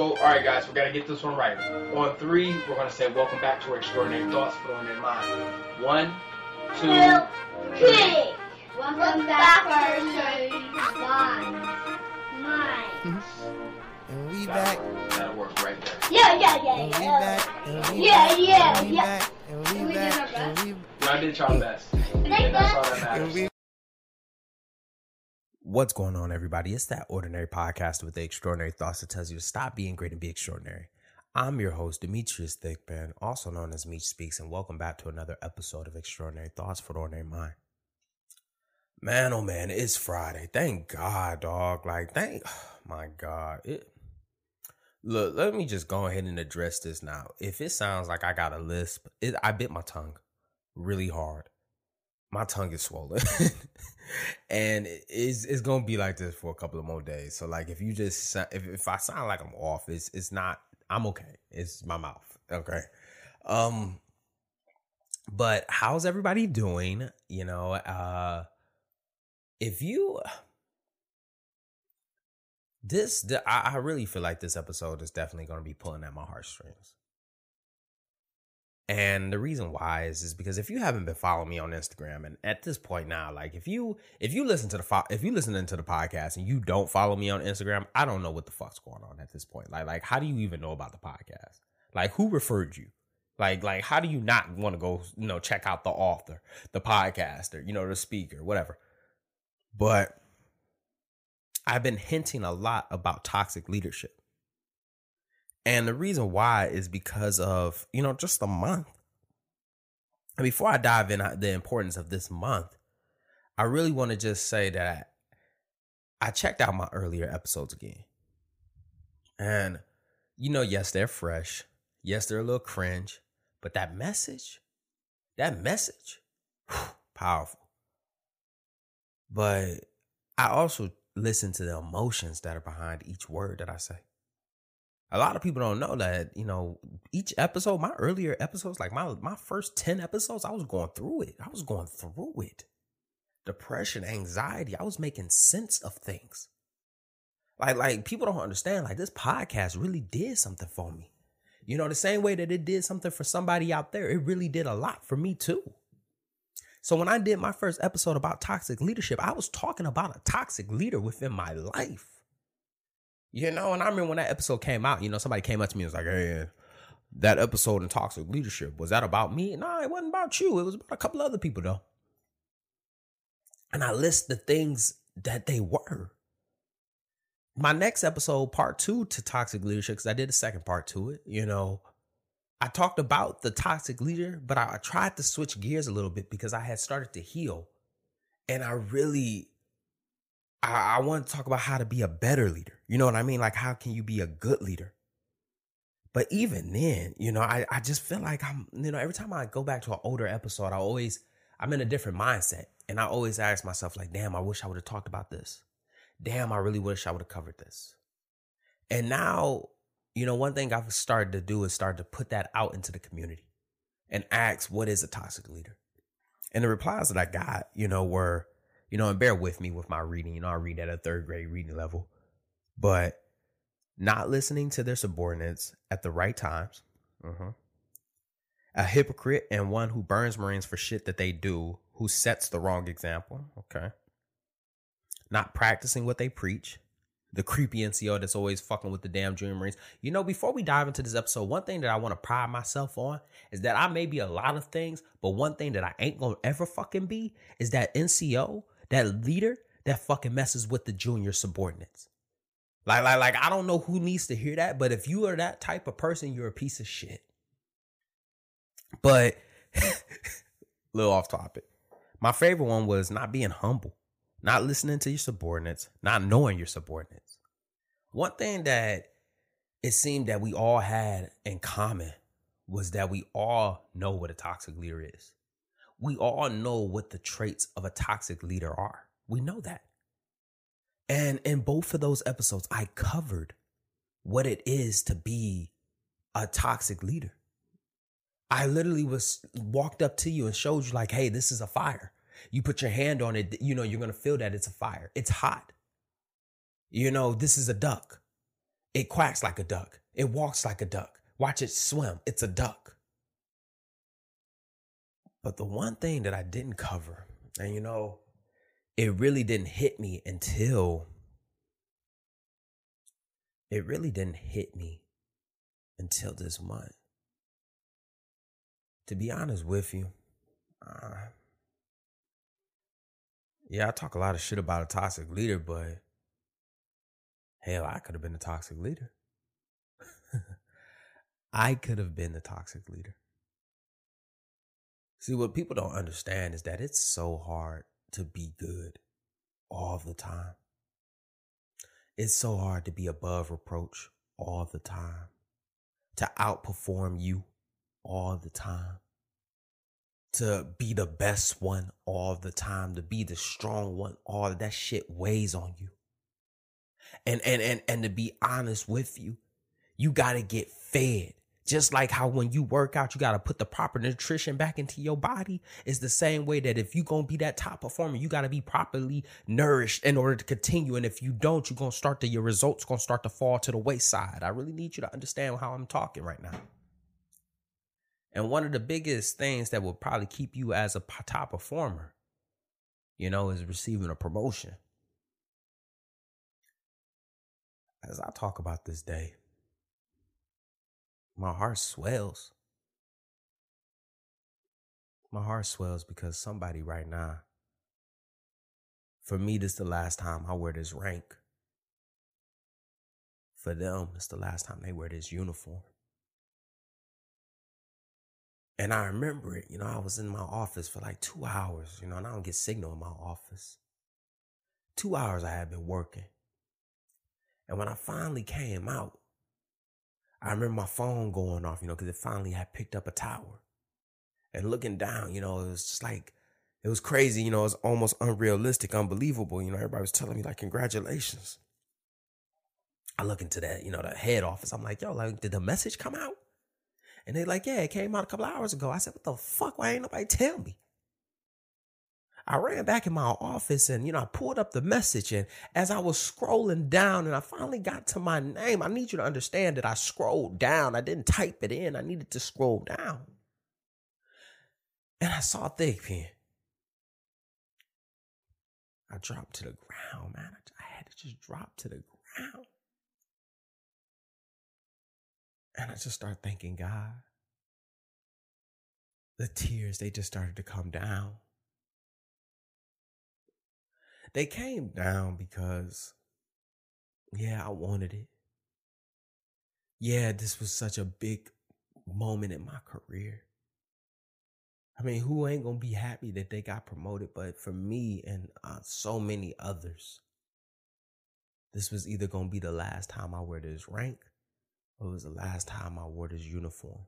So, all right, guys, we got to get this one right. On three, we're going to say, Welcome back to our Extraordinary Thoughts for on their mind. One, two, Two, three. three. Welcome back to Mine. Mine. And we back. work. That'll work right there. Yeah, yeah, yeah, And we yeah. back. And we Yeah, back. yeah, And we yeah. back. And we We did our back. And best. we Y'all did y'all best. And that's all that and matters. we What's going on, everybody? It's that ordinary podcast with the extraordinary thoughts that tells you to stop being great and be extraordinary. I'm your host, Demetrius Thigpen, also known as Meech Speaks, and welcome back to another episode of Extraordinary Thoughts for the Ordinary Mind. Man, oh man, it's Friday. Thank God, dog. Like, thank my God. It look, let me just go ahead and address this now. If it sounds like I got a lisp, it, I bit my tongue really hard my tongue is swollen. And it's it's gonna be like this for a couple of more days. So like if you just if, if i sound like i'm off it's it's not i'm okay. It's my mouth. Okay. Um but how's everybody doing? You know uh if you this the, I, I really feel like this episode is definitely to be pulling at my heartstrings and the reason why is is because if you haven't been following me on Instagram, and at this point now, like if you if you listen to the fo- if you listening to the podcast and you don't follow me on Instagram, I don't know what the fuck's going on at this point. Like like how do you even know about the podcast? Like who referred you? Like like how do you not want to go you know check out the author, the podcaster, you know the speaker, whatever. But I've been hinting a lot about toxic leadership. And the reason why is because of, you know, just the month. And before I dive in uh, the importance of this month, I really want to just say that I checked out my earlier episodes again. And, you know, yes, they're fresh. Yes, they're a little cringe. But that message, that message, whew, powerful. But I also listen to the emotions that are behind each word that I say a lot of people don't know that you know each episode my earlier episodes like my my first 10 episodes i was going through it. I was going through it. Depression anxiety i was making sense of things. Like like people don't understand like this podcast really did something for me. You know the same way that it did something for somebody out there it really did a lot for me too. So when i did my first episode about toxic leadership i was talking about a toxic leader within my life you know, and I remember when that episode came out, you know, somebody came up to me and was like, hey, that episode in Toxic Leadership, was that about me? No, it wasn't about you. It was about a couple other people, though. And I list the things that they were. My next episode, part two to Toxic Leadership, because I did a second part to it, you know, I talked about the toxic leader, but I, I tried to switch gears a little bit because I had started to heal. And I really I, I want to talk about how to be a better leader. You know what I mean? Like, how can you be a good leader? But even then, you know, I, I just feel like I'm, you know, every time I go back to an older episode, I always, I'm in a different mindset. And I always ask myself, like, damn, I wish I would have talked about this. Damn, I really wish I would have covered this. And now, you know, one thing I've started to do is start to put that out into the community and ask, what is a toxic leader? And the replies that I got, you know, were, you know, and bear with me with my reading. You know, I read at a third grade reading level, but not listening to their subordinates at the right times, uh-huh. a hypocrite and one who burns Marines for shit that they do, who sets the wrong example. Okay, not practicing what they preach. The creepy NCO that's always fucking with the damn junior Marines. You know, before we dive into this episode, one thing that I want to pride myself on is that I may be a lot of things, but one thing that I ain't gonna ever fucking be is that NCO that leader that fucking messes with the junior subordinates. Like, like, like, I don't know who needs to hear that, but if you are that type of person, you're a piece of shit. But, little off topic. My favorite one was not being humble, not listening to your subordinates, not knowing your subordinates. One thing that it seemed that we all had in common was that we all know what a toxic leader is we all know what the traits of a toxic leader are. We know that. And in both of those episodes, I covered what it is to be a toxic leader. I literally was walked up to you and showed you like, hey, this is a fire. You put your hand on it, you know, you're going to feel that it's a fire. It's hot. You know, this is a duck. It quacks like a duck. It walks like a duck. Watch it swim. It's a duck. But the one thing that I didn't cover, and you know, it really didn't hit me until it really didn't hit me until this month. To be honest with you, uh, yeah, I talk a lot of shit about a toxic leader, but hell, I could have been a toxic leader. I could have been the toxic leader. See, what people don't understand is that it's so hard to be good all the time. It's so hard to be above reproach all the time, to outperform you all the time, to be the best one all the time, to be the strong one. All that shit weighs on you. And and and and to be honest with you, you got to get fed. Just like how when you work out, you got to put the proper nutrition back into your body. It's the same way that if you're going to be that top performer, you got to be properly nourished in order to continue. And if you don't, you're going to start to, your results going to start to fall to the wayside. I really need you to understand how I'm talking right now. And one of the biggest things that will probably keep you as a top performer, you know, is receiving a promotion. As I talk about this day, my heart swells. My heart swells because somebody right now, for me, this is the last time I wear this rank. For them, it's the last time they wear this uniform. And I remember it, you know, I was in my office for like two hours, you know, and I don't get signal in my office. Two hours I had been working. And when I finally came out, I remember my phone going off, you know, because it finally had picked up a tower. And looking down, you know, it was just like, it was crazy, you know, it was almost unrealistic, unbelievable. You know, everybody was telling me, like, congratulations. I look into that, you know, the head office. I'm like, yo, like, did the message come out? And they're like, yeah, it came out a couple hours ago. I said, what the fuck? Why ain't nobody tell me? I ran back in my office and, you know, I pulled up the message. And as I was scrolling down and I finally got to my name, I need you to understand that I scrolled down. I didn't type it in, I needed to scroll down. And I saw a Thigpen. I dropped to the ground, man. I had to just drop to the ground. And I just started thanking God. The tears, they just started to come down. They came down because, yeah, I wanted it. Yeah, this was such a big moment in my career. I mean, who ain't gonna be happy that they got promoted? But for me and uh, so many others, this was either gonna be the last time I wear this rank, or it was the last time I wore this uniform.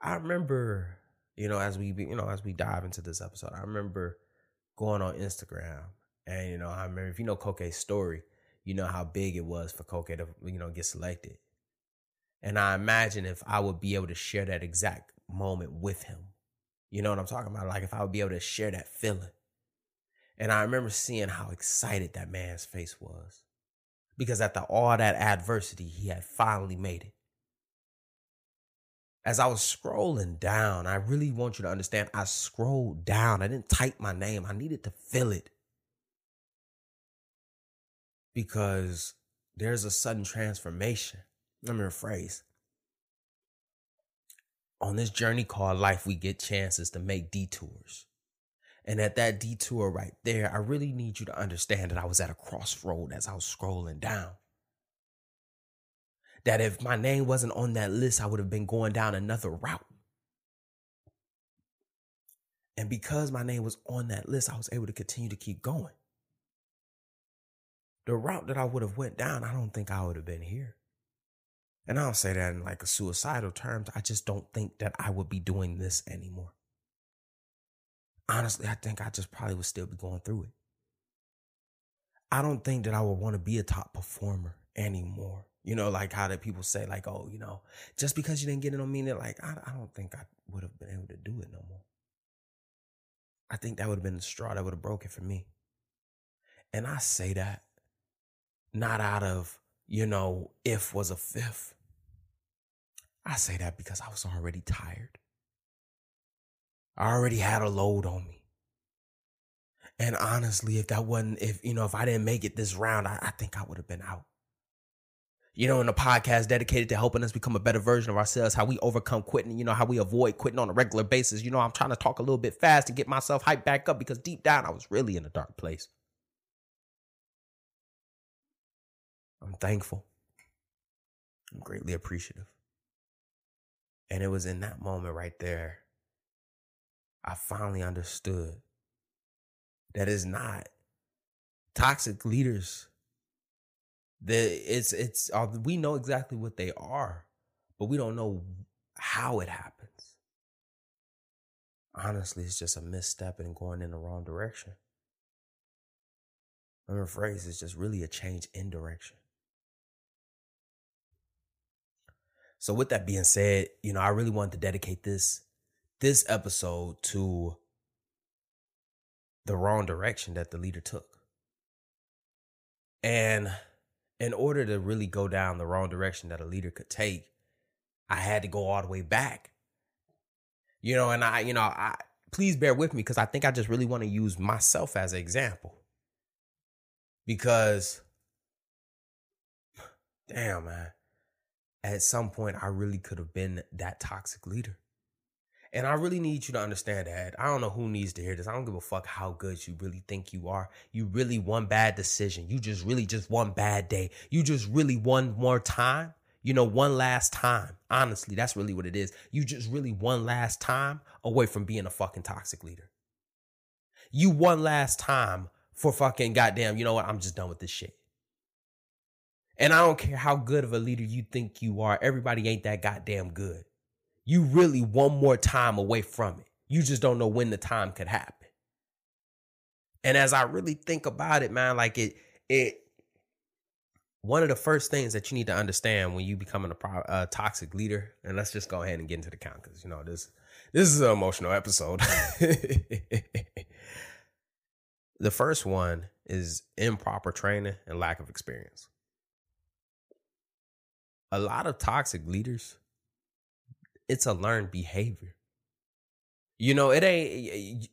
I remember, you know, as we, you know, as we dive into this episode, I remember going on Instagram. And, you know, I remember if you know Koke's story, you know how big it was for Koke to, you know, get selected. And I imagine if I would be able to share that exact moment with him. You know what I'm talking about? Like if I would be able to share that feeling. And I remember seeing how excited that man's face was. Because after all that adversity, he had finally made it as I was scrolling down, I really want you to understand I scrolled down. I didn't type my name, I needed to feel it. Because there's a sudden transformation. Let me rephrase. On this journey called life, we get chances to make detours. And at that detour right there, I really need you to understand that I was at a crossroad as I was scrolling down that if my name wasn't on that list, I would have been going down another route. And because my name was on that list, I was able to continue to keep going. The route that I would have went down, I don't think I would have been here. And I don't say that in like a suicidal terms. I just don't think that I would be doing this anymore. Honestly, I think I just probably would still be going through it. I don't think that I would want to be a top performer anymore. You know, like how that people say, like, oh, you know, just because you didn't get it don't mean that, like, I, I don't think I would have been able to do it no more. I think that would have been the straw that would have broken for me. And I say that not out of you know, if was a fifth. I say that because I was already tired. I already had a load on me. And honestly, if that wasn't, if, you know, if I didn't make it this round, I, I think I would have been out. You know, in a podcast dedicated to helping us become a better version of ourselves, how we overcome quitting, you know, how we avoid quitting on a regular basis. You know, I'm trying to talk a little bit fast to get myself hyped back up because deep down I was really in a dark place. I'm thankful. I'm greatly appreciative. And it was in that moment right there, I finally understood that it's not toxic leaders. That it's it's uh, we know exactly what they are, but we don't know how it happens. Honestly, it's just a misstep and going in the wrong direction. I'm afraid it's just really a change in direction. So with that being said, you know, I really wanted to dedicate this this episode to the wrong direction that the leader took. And in order to really go down the wrong direction that a leader could take, I had to go all the way back. You know, and I, you know, I please bear with me because I think I just really want to use myself as an example. Because damn, man at some point I really could have been that toxic leader. And I really need you to understand that. I don't know who needs to hear this. I don't give a fuck how good you really think you are. You really one bad decision. You just really just one bad day. You just really one more time. You know, one last time. Honestly, that's really what it is. You just really one last time away from being a fucking toxic leader. You one last time for fucking goddamn, you know what? I'm just done with this shit. And I don't care how good of a leader you think you are, everybody ain't that goddamn good. You really one more time away from it. You just don't know when the time could happen. And as I really think about it, man, like it, it, one of the first things that you need to understand when you becoming a, a toxic leader, and let's just go ahead and get into the count because you know this, this is an emotional episode. the first one is improper training and lack of experience a lot of toxic leaders, it's a learned behavior. You know, it ain't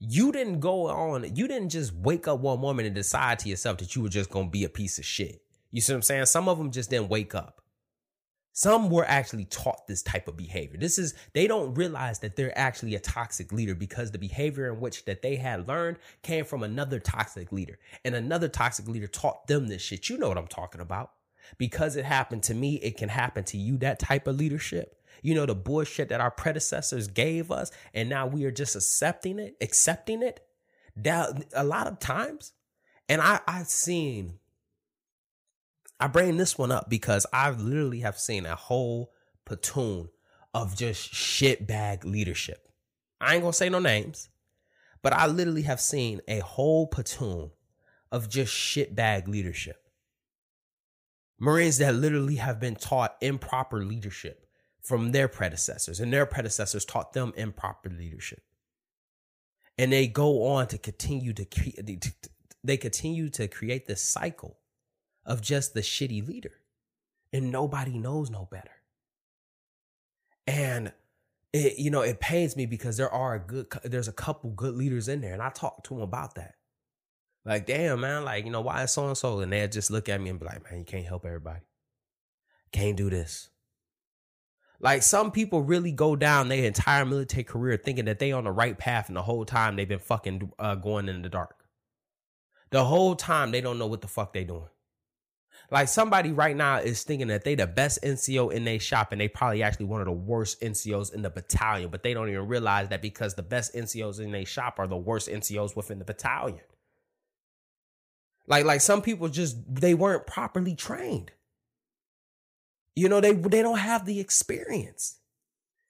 you didn't go on, you didn't just wake up one morning and decide to yourself that you were just gonna be a piece of shit. You see what I'm saying? Some of them just didn't wake up. Some were actually taught this type of behavior. This is they don't realize that they're actually a toxic leader because the behavior in which that they had learned came from another toxic leader. And another toxic leader taught them this shit. You know what I'm talking about because it happened to me, it can happen to you. That type of leadership. You know, the bullshit that our predecessors gave us, and now we are just accepting it, accepting it. That a lot of times, and I, I've seen, I bring this one up because I literally have seen a whole platoon of just shitbag leadership. I ain't gonna say no names, but I literally have seen a whole platoon of just shitbag leadership. Marines that literally have been taught improper leadership from their predecessors, and their predecessors taught them improper leadership. And they go on to continue to create, they continue to create this cycle of just the shitty leader, and nobody knows no better. And it, you know, it pains me because there are a good, there's a couple good leaders in there, and I talked to them about that. Like, damn, man, like, you know, why is so and so? And they'll just look at me and be like, man, you can't help everybody. Can't do this. Like some people really go down their entire military career thinking that they on the right path, and the whole time they've been fucking uh, going in the dark. The whole time they don't know what the fuck they doing. Like somebody right now is thinking that they the best NCO in their shop, and they probably actually one of the worst NCOs in the battalion, but they don't even realize that because the best NCOs in their shop are the worst NCOs within the battalion. Like like some people just they weren't properly trained. You know, they they don't have the experience.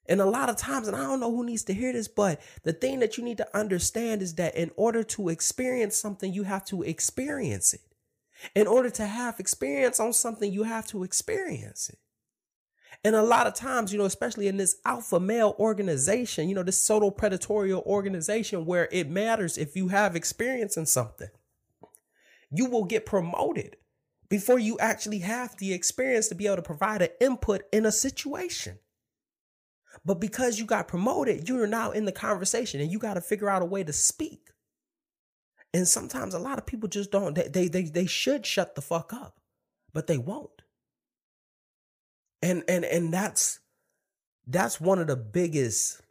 And a lot of times, and I don't know who needs to hear this, but the thing that you need to understand is that in order to experience something, you have to experience it. In order to have experience on something, you have to experience it. And a lot of times, you know, especially in this alpha male organization, you know, this pseudo predatorial organization where it matters if you have experience in something you will get promoted before you actually have the experience to be able to provide an input in a situation. But because you got promoted, you're now in the conversation and you got to figure out a way to speak. And sometimes a lot of people just don't, they, they, they, they should shut the fuck up, but they won't. And, and, and that's, that's one of the biggest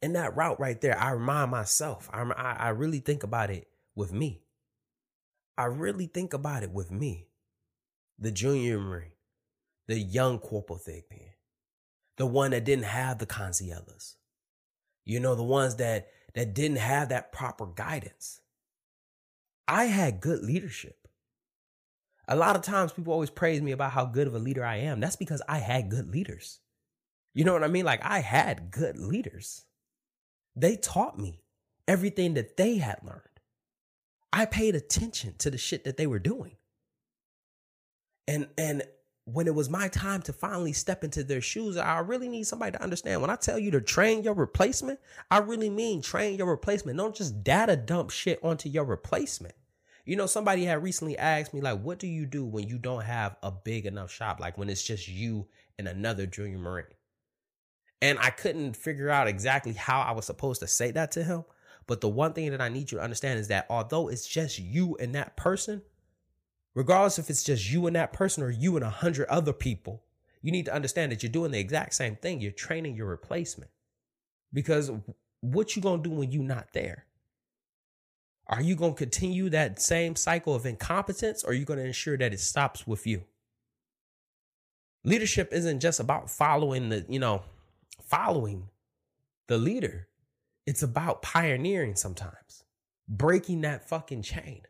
in that route right there. I remind myself, I, I, I really think about it with me. I really think about it with me, the junior Marine, the young Corporal Thigpen, the one that didn't have the Consiellas, you know, the ones that that didn't have that proper guidance. I had good leadership. A lot of times people always praise me about how good of a leader I am. That's because I had good leaders. You know what I mean? Like I had good leaders. They taught me everything that they had learned. I paid attention to the shit that they were doing. And and when it was my time to finally step into their shoes, I really need somebody to understand. When I tell you to train your replacement, I really mean train your replacement. Don't just data dump shit onto your replacement. You know, somebody had recently asked me, like, what do you do when you don't have a big enough shop? Like when it's just you and another junior Marine. And I couldn't figure out exactly how I was supposed to say that to him. But the one thing that I need you to understand is that although it's just you and that person, regardless if it's just you and that person or you and a hundred other people, you need to understand that you're doing the exact same thing. You're training your replacement. Because what you gonna do when you're not there? Are you gonna continue that same cycle of incompetence or are you gonna ensure that it stops with you? Leadership isn't just about following the, you know, following the leader. It's about pioneering sometimes, breaking that fucking chain.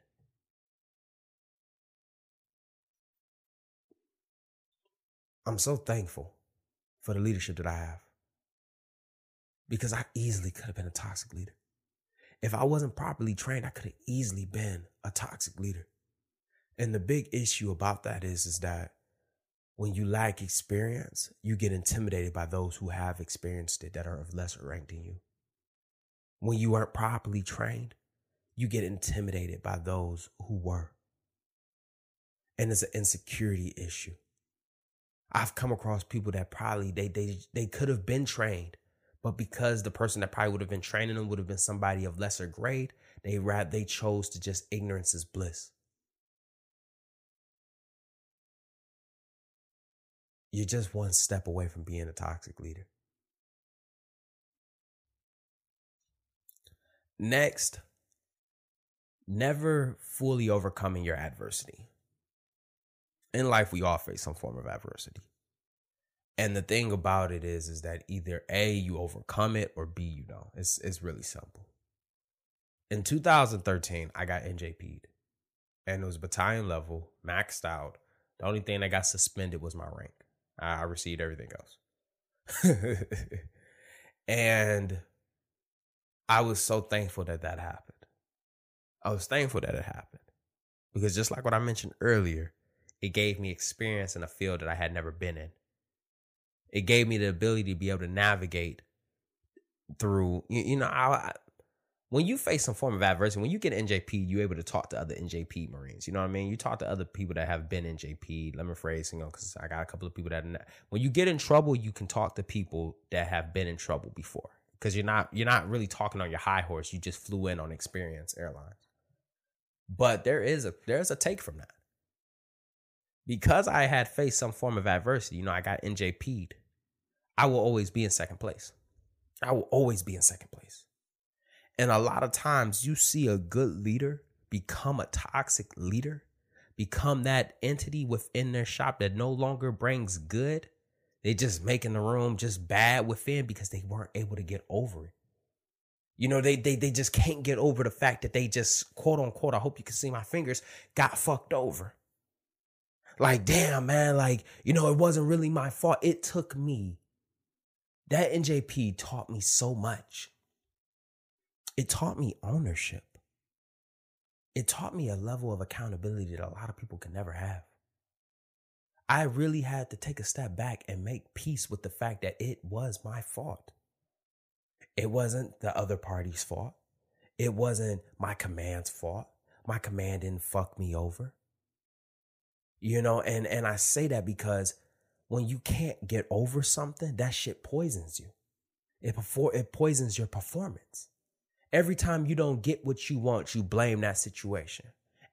I'm so thankful for the leadership that I have because I easily could have been a toxic leader. If I wasn't properly trained, I could have easily been a toxic leader. And the big issue about that is, is that when you lack experience, you get intimidated by those who have experienced it that are of lesser rank than you. When you weren't properly trained, you get intimidated by those who were. And it's an insecurity issue. I've come across people that probably they they they could have been trained, but because the person that probably would have been training them would have been somebody of lesser grade, they rather they chose to just ignorance is bliss. You're just one step away from being a toxic leader. Next, never fully overcoming your adversity. In life, we all face some form of adversity. And the thing about it is, is that either A, you overcome it, or B, you don't. It's it's really simple. In 2013, I got NJP'd. And it was battalion level, maxed out. The only thing that got suspended was my rank. I received everything else. and I was so thankful that that happened. I was thankful that it happened because just like what I mentioned earlier, it gave me experience in a field that I had never been in. It gave me the ability to be able to navigate through, you, you know, I, when you face some form of adversity, when you get NJP, you're able to talk to other NJP Marines. You know what I mean? You talk to other people that have been NJP. Let me phrase, you know, because I got a couple of people that when you get in trouble, you can talk to people that have been in trouble before. Because you're not you're not really talking on your high horse. You just flew in on experience airlines. But there is a there's a take from that. Because I had faced some form of adversity, you know, I got NJP'd. I will always be in second place. I will always be in second place and a lot of times you see a good leader become a toxic leader, become that entity within their shop that no longer brings good. They just making the room just bad within because they weren't able to get over it. You know, they they they just can't get over the fact that they just quote unquote, I hope you can see my fingers, got fucked over. Like, damn, man, like, you know, it wasn't really my fault. It took me. That NJP taught me so much it taught me ownership. It taught me a level of accountability that a lot of people can never have. I really had to take a step back and make peace with the fact that it was my fault. It wasn't the other party's fault. It wasn't my command's fault. My command didn't fuck me over. You know, and and I say that because when you can't get over something, that shit poisons you. It before it poisons your performance. Every time you don't get what you want, you blame that situation.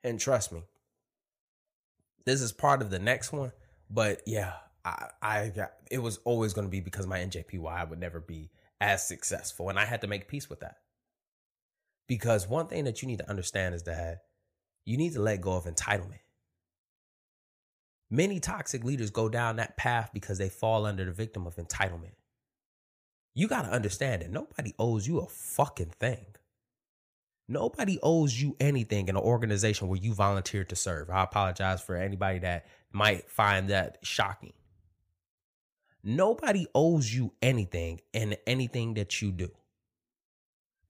And trust me, this is part of the next one. But yeah, I, I got, it was always going to be because my NJPY would never be as successful. And I had to make peace with that. Because one thing that you need to understand is that you need to let go of entitlement. Many toxic leaders go down that path because they fall under the victim of entitlement. You got to understand that nobody owes you a fucking thing. Nobody owes you anything in an organization where you volunteered to serve. I apologize for anybody that might find that shocking. Nobody owes you anything in anything that you do.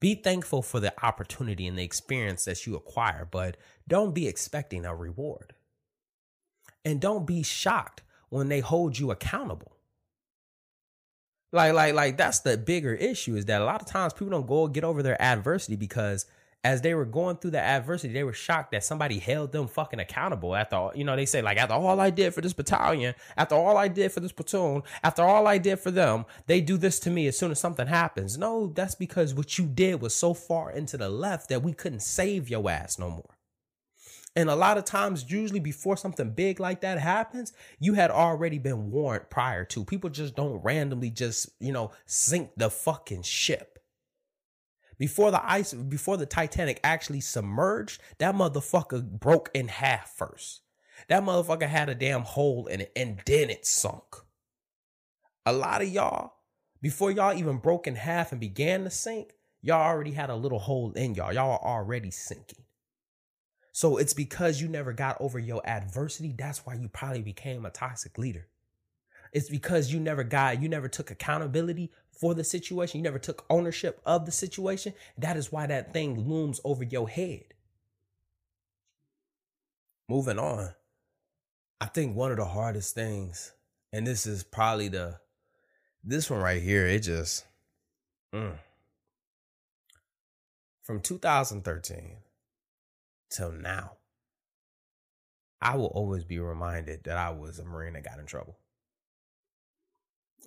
Be thankful for the opportunity and the experience that you acquire, but don't be expecting a reward. And don't be shocked when they hold you accountable. Like, like, like that's the bigger issue is that a lot of times people don't go get over their adversity because as they were going through the adversity, they were shocked that somebody held them fucking accountable. After all, you know, they say like after all I did for this battalion, after all I did for this platoon, after all I did for them, they do this to me as soon as something happens. No, that's because what you did was so far into the left that we couldn't save your ass no more. And a lot of times, usually before something big like that happens, you had already been warned prior to. People just don't randomly just, you know, sink the fucking ship. Before the ice, before the Titanic actually submerged, that motherfucker broke in half first. That motherfucker had a damn hole in it and then it sunk. A lot of y'all, before y'all even broke in half and began to sink, y'all already had a little hole in y'all. Y'all are already sinking. So it's because you never got over your adversity. That's why you probably became a toxic leader. It's because you never got, you never took accountability for the situation. You never took ownership of the situation. That is why that thing looms over your head. Moving on. I think one of the hardest things, and this is probably the, this one right here, it just, mm. from 2013 till now, I will always be reminded that I was a Marine that got in trouble.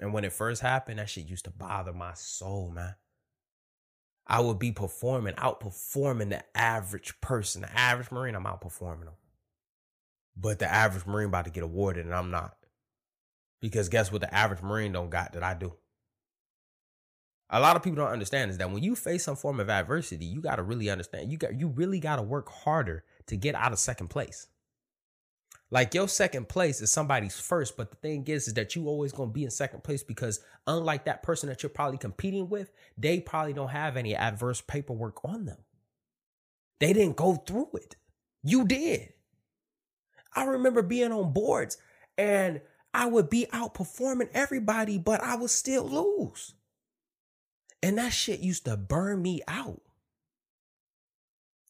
And when it first happened, that shit used to bother my soul, man. I would be performing, outperforming the average person. The average Marine, I'm outperforming them. But the average Marine about to get awarded and I'm not. Because guess what the average Marine don't got that I do? A lot of people don't understand is that when you face some form of adversity, you got to really understand. You got you really got to work harder to get out of second place. Like your second place is somebody's first, but the thing is, is that you always gonna be in second place because unlike that person that you're probably competing with, they probably don't have any adverse paperwork on them. They didn't go through it. You did. I remember being on boards and I would be outperforming everybody, but I would still lose. And that shit used to burn me out.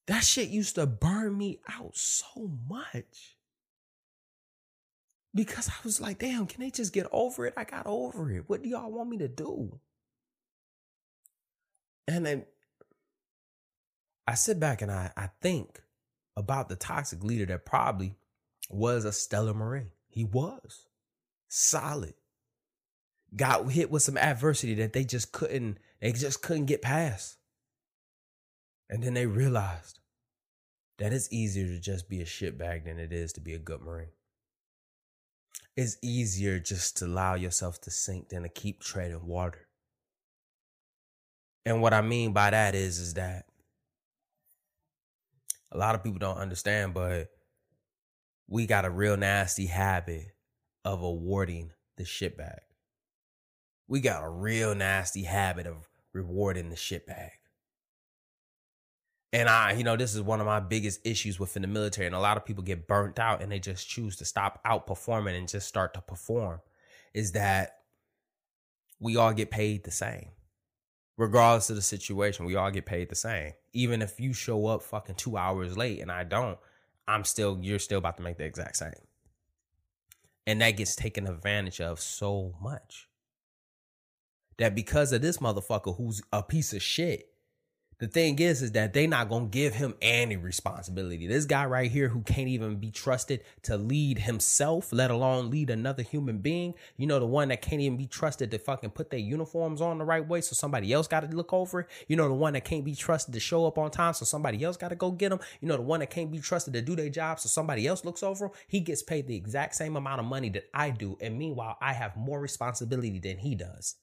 That shit used to burn me out so much because I was like, damn, can they just get over it? I got over it. What do y'all want me to do? And then I sit back and I, I think about the toxic leader that probably was a stellar Marine. He was solid. Got hit with some adversity that they just couldn't, they just couldn't get past. And then they realized that it's easier to just be a shitbag than it is to be a good Marine it's easier just to allow yourself to sink than to keep treading water. And what I mean by that is, is that a lot of people don't understand, but we got a real nasty habit of awarding the shitbag. We got a real nasty habit of rewarding the shitbag. And I, you know, this is one of my biggest issues within the military. And a lot of people get burnt out and they just choose to stop outperforming and just start to perform. Is that we all get paid the same. Regardless of the situation, we all get paid the same. Even if you show up fucking two hours late and I don't, I'm still, you're still about to make the exact same. And that gets taken advantage of so much. That because of this motherfucker who's a piece of shit, the thing is, is that they not gonna give him any responsibility. This guy right here who can't even be trusted to lead himself, let alone lead another human being. You know, the one that can't even be trusted to fucking put their uniforms on the right way, so somebody else got to look over. You know, the one that can't be trusted to show up on time, so somebody else got to go get them. You know, the one that can't be trusted to do their job, so somebody else looks over him. He gets paid the exact same amount of money that I do, and meanwhile, I have more responsibility than he does.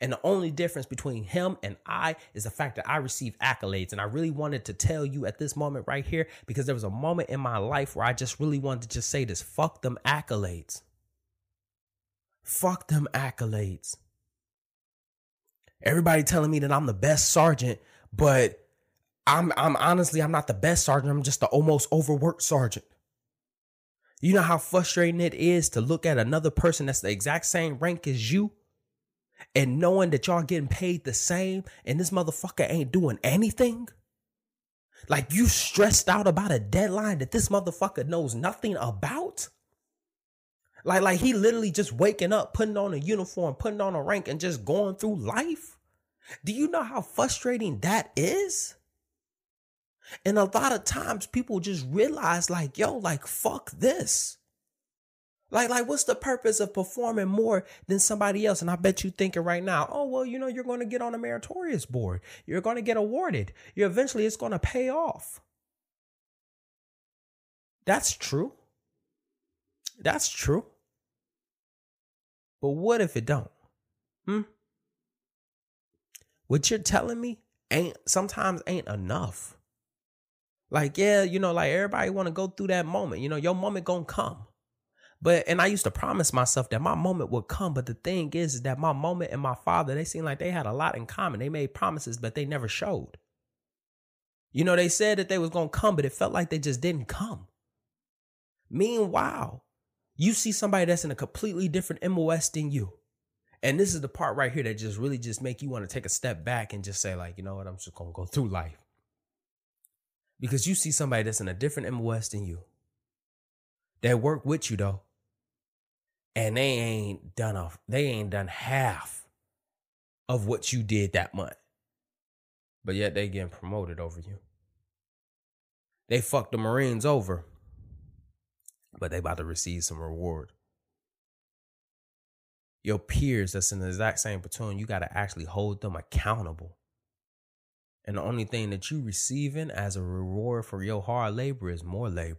And the only difference between him and I is the fact that I receive accolades. And I really wanted to tell you at this moment right here because there was a moment in my life where I just really wanted to just say this fuck them accolades. Fuck them accolades. Everybody telling me that I'm the best sergeant, but I'm I'm honestly I'm not the best sergeant. I'm just the almost overworked sergeant. You know how frustrating it is to look at another person that's the exact same rank as you and knowing that y'all getting paid the same and this motherfucker ain't doing anything? Like you stressed out about a deadline that this motherfucker knows nothing about? Like like he literally just waking up, putting on a uniform, putting on a rank and just going through life? Do you know how frustrating that is? And a lot of times people just realize like, yo, like fuck this. Like, like, what's the purpose of performing more than somebody else? And I bet you thinking right now, oh, well, you know, you're going to get on a meritorious board. You're going to get awarded. you're eventually it's going to pay off. That's true. That's true. But what if it don't? Hmm? What you're telling me ain't sometimes ain't enough. Like, yeah, you know, like everybody want to go through that moment. You know, your moment gonna come. But and I used to promise myself that my moment would come. But the thing is, is that my moment and my father, they seemed like they had a lot in common. They made promises, but they never showed. You know, they said that they was gonna come, but it felt like they just didn't come. Meanwhile, you see somebody that's in a completely different MOS than you. And this is the part right here that just really just make you want to take a step back and just say, like, you know what, I'm just gonna go through life. Because you see somebody that's in a different MOS than you. That work with you though and they ain't done a they ain't done half of what you did that month. But yet they getting promoted over you. They fucked the Marines over, but they about to receive some reward. Your peers that's in the exact same platoon, you got to actually hold them accountable. And the only thing that you receiving as a reward for your hard labor is more labor.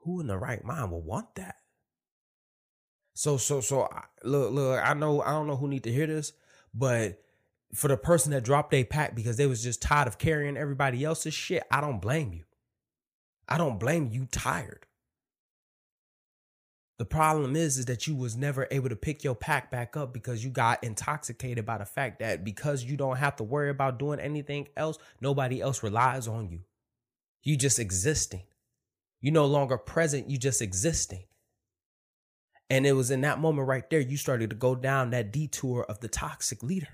Who in the right mind will want that? So so so look look I know I don't know who need to hear this, but for the person that dropped a pack because they was just tired of carrying everybody else's shit, I don't blame you. I don't blame you tired. The problem is is that you was never able to pick your pack back up because you got intoxicated by the fact that because you don't have to worry about doing anything else, nobody else relies on you. You just existing. You no longer present, you just existing. And it was in that moment right there, you started to go down that detour of the toxic leader.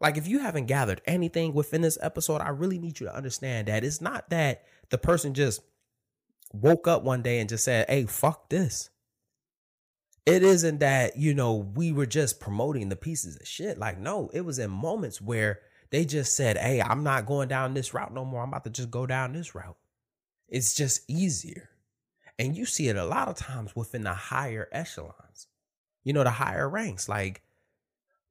Like, if you haven't gathered anything within this episode, I really need you to understand that it's not that the person just woke up one day and just said, Hey, fuck this. It isn't that, you know, we were just promoting the pieces of shit. Like, no, it was in moments where they just said, Hey, I'm not going down this route no more. I'm about to just go down this route. It's just easier. And you see it a lot of times within the higher echelons, you know, the higher ranks. Like,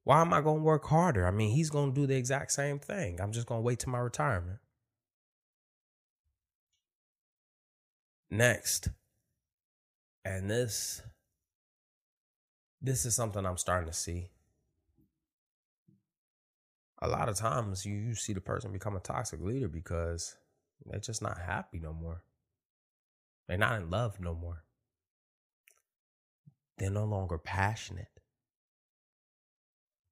why am I going to work harder? I mean, he's going to do the exact same thing. I'm just going to wait till my retirement. Next. And this this is something I'm starting to see. A lot of times you, you see the person become a toxic leader because they're just not happy no more. They're not in love no more. They're no longer passionate.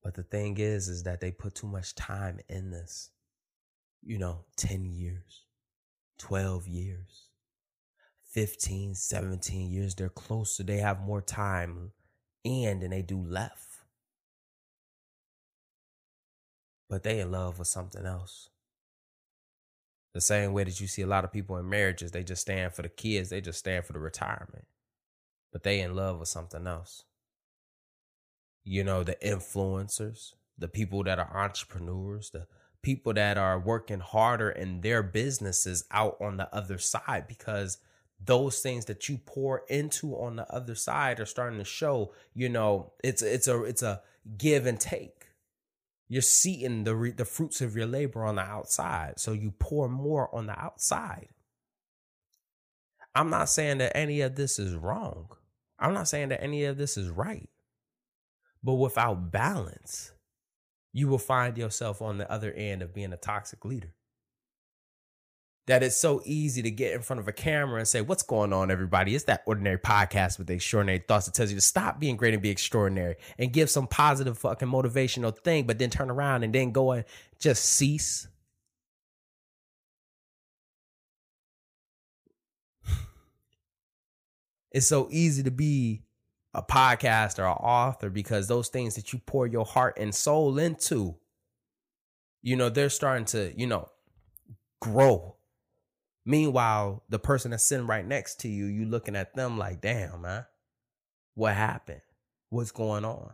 But the thing is, is that they put too much time in this. You know, 10 years, 12 years, 15, 17 years. They're closer. They have more time and than they do left. But they in love with something else. The same way that you see a lot of people in marriages, they just stand for the kids, they just stand for the retirement. But they in love with something else. You know, the influencers, the people that are entrepreneurs, the people that are working harder in their businesses out on the other side because those things that you pour into on the other side are starting to show you know it's it's a it's a give and take you're seeing the re- the fruits of your labor on the outside. So you pour more on the outside. I'm not saying that any of this is wrong. I'm not saying that any of this is right. But without balance you will find yourself on the other end of being a toxic leader that it's so easy to get in front of a camera and say, What's going on, everybody? It's that ordinary podcast with extraordinary thoughts that tells you to stop being great and be extraordinary and give some positive fucking motivational thing, but then turn around and then go and just cease. It's so easy to be a podcaster or an author because those things that you pour your heart and soul into, you know, they're starting to, you know, grow Meanwhile, the person that's sitting right next to you, you looking at them like, damn, man, what happened? What's going on?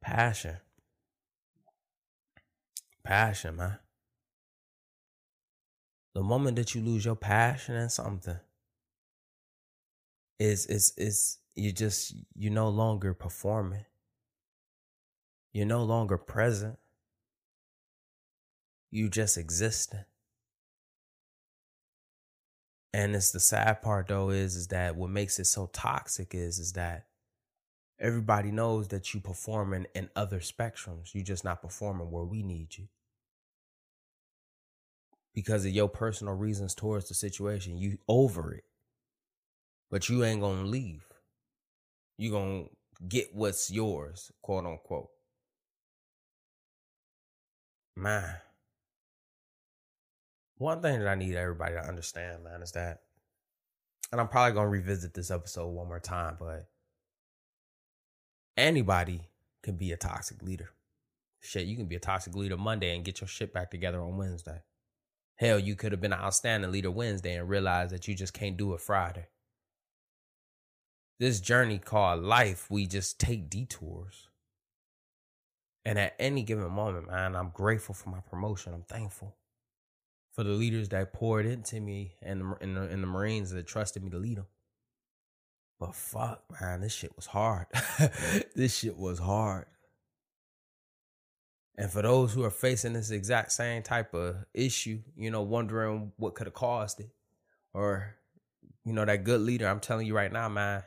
Passion. Passion, man. The moment that you lose your passion in something, is is is you just you no longer performing. You're no longer present you just existing. And it's the sad part though is is that what makes it so toxic is is that everybody knows that you performing in other spectrums. You're just not performing where we need you. Because of your personal reasons towards the situation. You over it. But you ain't gonna leave. You gonna get what's yours, quote unquote. Man. One thing that I need everybody to understand, man, is that, and I'm probably going to revisit this episode one more time, but anybody can be a toxic leader. Shit, you can be a toxic leader Monday and get your shit back together on Wednesday. Hell, you could have been an outstanding leader Wednesday and realize that you just can't do it Friday. This journey called life, we just take detours. And at any given moment, man, I'm grateful for my promotion. I'm thankful for the leaders that poured into me and the, and the, and the Marines that trusted me to lead them. But fuck, man, this shit was hard. this shit was hard. And for those who are facing this exact same type of issue, you know, wondering what could have caused it, or, you know, that good leader, I'm telling you right now, man,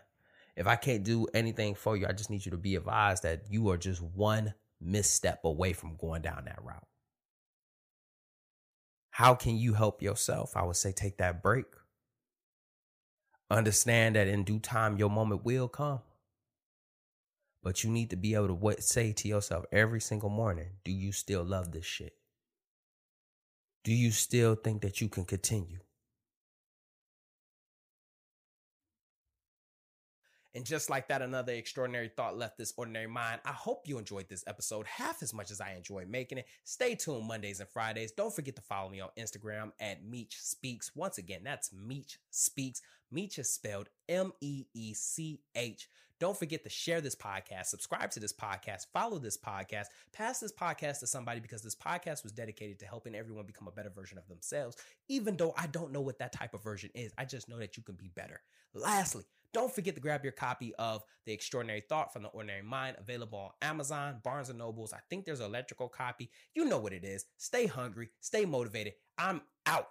if I can't do anything for you, I just need you to be advised that you are just one misstep away from going down that route. How can you help yourself? I would say take that break. Understand that in due time, your moment will come. But you need to be able to what, say to yourself every single morning Do you still love this shit? Do you still think that you can continue? And just like that, another extraordinary thought left this ordinary mind. I hope you enjoyed this episode half as much as I enjoyed making it. Stay tuned Mondays and Fridays. Don't forget to follow me on Instagram at Meech Speaks. Once again, that's Meech Speaks. Meech is spelled M E E C H. Don't forget to share this podcast, subscribe to this podcast, follow this podcast, pass this podcast to somebody because this podcast was dedicated to helping everyone become a better version of themselves. Even though I don't know what that type of version is, I just know that you can be better. Lastly, don't forget to grab your copy of The Extraordinary Thought from the Ordinary Mind, available on Amazon, Barnes and Nobles. I think there's an electrical copy. You know what it is. Stay hungry, stay motivated. I'm out.